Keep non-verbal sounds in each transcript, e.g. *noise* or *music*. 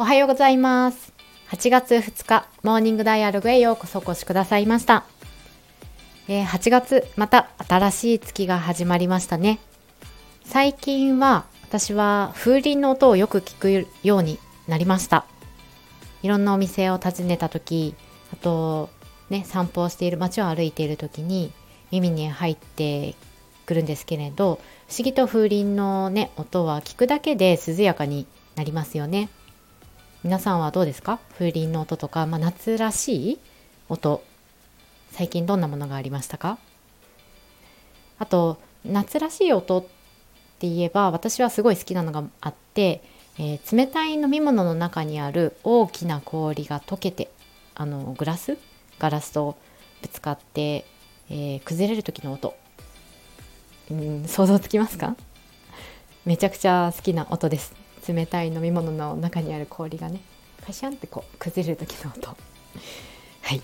おはようございます。8月2日モーニングダイアログへようこそお越しくださいました、えー、8月また新しい月が始まりましたね。最近は私は風鈴の音をよく聞くようになりました。いろんなお店を訪ねた時あとね散歩をしている街を歩いている時に耳に入ってくるんですけれど不思議と風鈴のね音は聞くだけで涼やかになりますよね。皆さんはどうですか？風鈴の音とか、まあ、夏らしい音。最近どんなものがありましたか？あと夏らしい音って言えば私はすごい好きなのがあって、えー、冷たい飲み物の中にある大きな氷が溶けてあのグラス？ガラスとぶつかって、えー、崩れる時の音。うん想像つきますか？めちゃくちゃ好きな音です。冷たい飲み物の中にある氷がねカシャンってこう崩れる時の音。はい、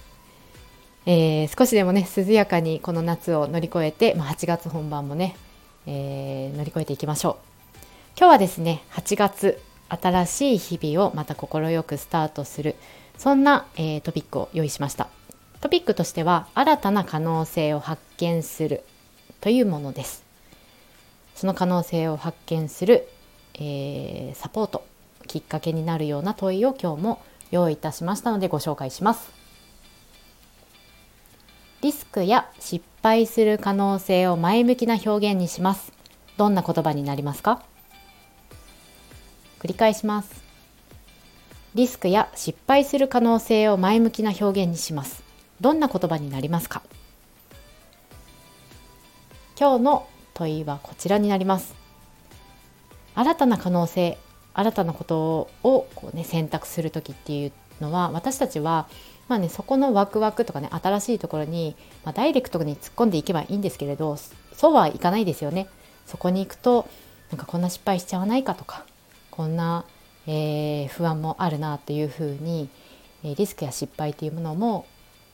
えー、少しでもね涼やかにこの夏を乗り越えて、まあ、8月本番もね、えー、乗り越えていきましょう。今日はですね8月新しい日々をまた快くスタートするそんな、えー、トピックを用意しました。トピックとしては新たな可能性を発見するというものです。その可能性を発見するえー、サポートきっかけになるような問いを今日も用意いたしましたのでご紹介します。リスクや失敗する可能性を前向きな表現にします。どんな言葉になりますか？繰り返します。リスクや失敗する可能性を前向きな表現にします。どんな言葉になりますか？今日の問いはこちらになります。新たな可能性新たなことをこう、ね、選択する時っていうのは私たちは、まあね、そこのワクワクとかね新しいところに、まあ、ダイレクトに突っ込んでいけばいいんですけれどそうはいかないですよね。そこに行くとなんかこんな失敗しちゃわないかとかこんな、えー、不安もあるなというふうに、リスクや失敗というものも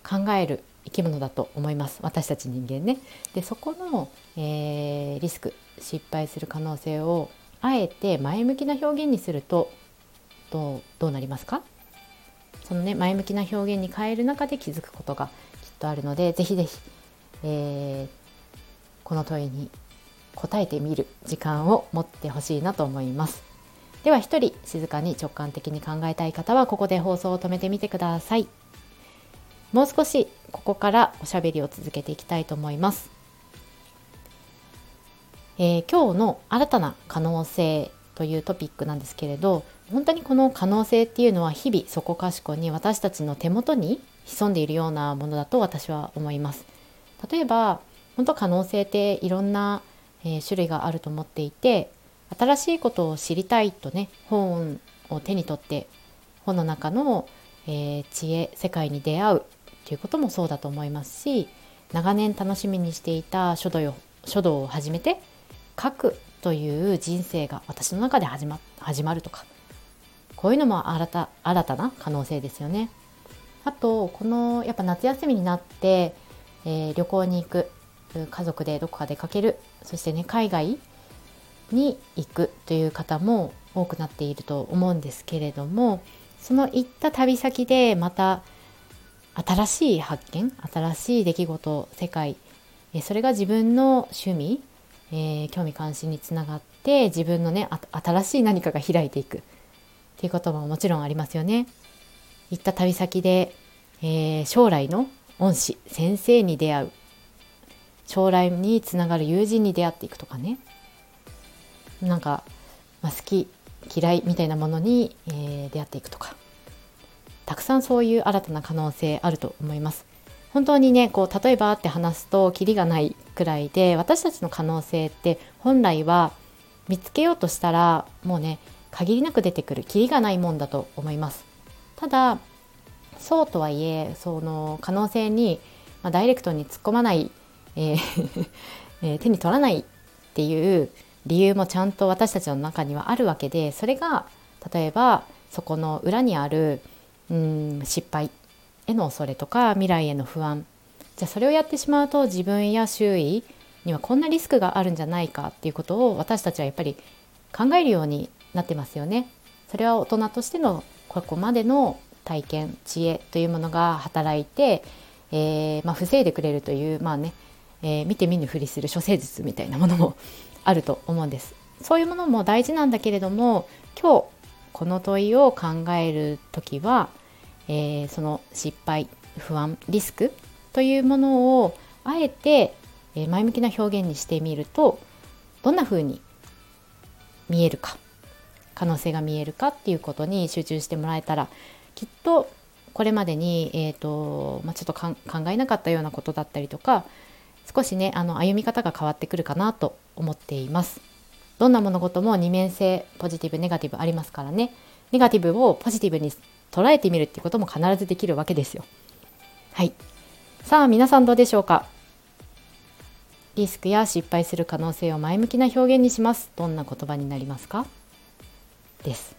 考える生き物だと思います私たち人間ね。でそこの、えー、リスク失敗する可能性をあえて前向きな表現にするとどうどうなりますか？そのね前向きな表現に変える中で気づくことがきっとあるのでぜひぜひ、えー、この問いに答えてみる時間を持ってほしいなと思います。では一人静かに直感的に考えたい方はここで放送を止めてみてください。もう少しここからおしゃべりを続けていきたいと思います。えー、今日の新たな可能性というトピックなんですけれど本当にこの可能性っていうのは日々そこかしこに私たちの手元に潜んでいるようなものだと私は思います。例えば本当可能性っていろんな、えー、種類があると思っていて新しいことを知りたいとね本を手に取って本の中の、えー、知恵世界に出会うということもそうだと思いますし長年楽しみにしていた書道を書道を始めて書くという人生が私の中で始ま始まるとかこういうのも新た新たな可能性ですよね。あとこのやっぱ夏休みになって、えー、旅行に行く家族でどこか出かけるそしてね海外に行くという方も多くなっていると思うんですけれどもその行った旅先でまた新しい発見新しい出来事世界それが自分の趣味えー、興味関心につながって自分のね新しい何かが開いていくっていうことももちろんありますよね。行った旅先で、えー、将来の恩師先生に出会う将来につながる友人に出会っていくとかねなんか、まあ、好き嫌いみたいなものに、えー、出会っていくとかたくさんそういう新たな可能性あると思います。本当にねこう例えばって話すとキリがないくらいで私たちの可能性って本来は見つけようとしたらもうね限りなく出てくるキリがないもんだと思います。ただそうとはいえその可能性に、まあ、ダイレクトに突っ込まない、えー *laughs* えー、手に取らないっていう理由もちゃんと私たちの中にはあるわけでそれが例えばそこの裏にあるうん失敗への恐れとか未来への不安じゃあそれをやってしまうと自分や周囲にはこんなリスクがあるんじゃないかっていうことを私たちはやっぱり考えるようになってますよね。それは大人としてのここまでの体験知恵というものが働いて、えー、まあ、防いでくれるというまあね、えー、見て見ぬふりする処世術みたいなものもあると思うんですそういうものも大事なんだけれども今日この問いを考える時は、えー、その失敗不安リスクというものをあえて前向きな表現にしてみるとどんな風に見えるか可能性が見えるかっていうことに集中してもらえたらきっとこれまでに、えーとまあ、ちょっと考えなかったようなことだったりとか少しねあの歩み方が変わってくるかなと思っています。どんな物事も二面性ポジティブネガティブありますからねネガティブをポジティブに捉えてみるっていうことも必ずできるわけですよ。はい。さあ皆さんどうでしょうか？リスクや失敗する可能性を前向きな表現にします。どんな言葉になりますか？です。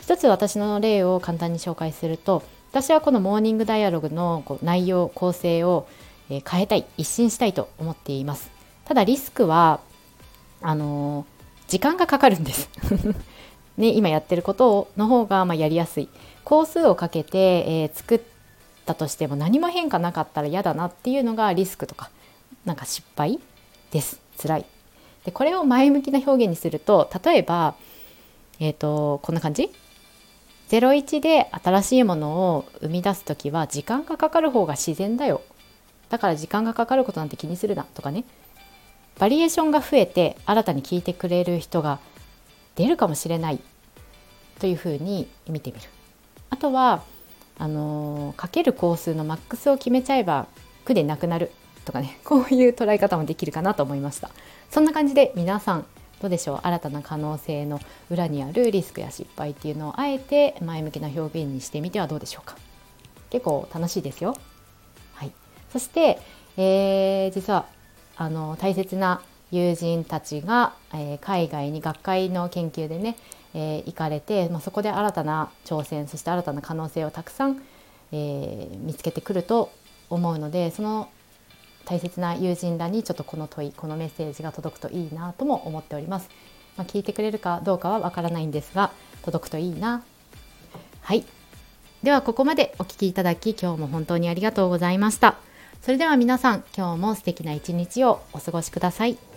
一つ私の例を簡単に紹介すると私はこのモーニングダイアログのこう内容構成を変えたい一新したいと思っています。ただリスクはあのー、時間がかかるんです。*laughs* ね、今やってることの方がまやりやすい。工数をかけて、えー、作ったとしても何も変化なかったら嫌だなっていうのがリスクとかなんか失敗です。辛い。でこれを前向きな表現にすると例えばえっ、ー、とこんな感じ？01で新しいものを生み出す時は時間がかかる方が自然だよ。だから時間がかかることなんて気にするなとかね。バリエーションが増えて新たに聞いてくれる人が出るかもしれないというふうに見てみる。あとはあの、かける工数のマックスを決めちゃえば苦でなくなるとかね *laughs* こういう捉え方もできるかなと思いました。そんな感じで皆さんどうでしょう？新たな可能性の裏にあるリスクや失敗っていうのをあえて前向きな表現にしてみてはどうでしょうか？結構楽しいですよ。はい。そして、えー、実はあの大切な友人たちが、えー、海外に学会の研究でね、えー、行かれて、まあ、そこで新たな挑戦そして新たな可能性をたくさん、えー、見つけてくると思うのでその大切な友人らにちょっとこの問いこのメッセージが届くといいなとも思っております。まあ、聞いてくれるかどうかはわからないんですが届くといいな。はいではここまでお聴きいただき今日も本当にありがとうございました。それでは皆さん今日も素敵な一日をお過ごしください。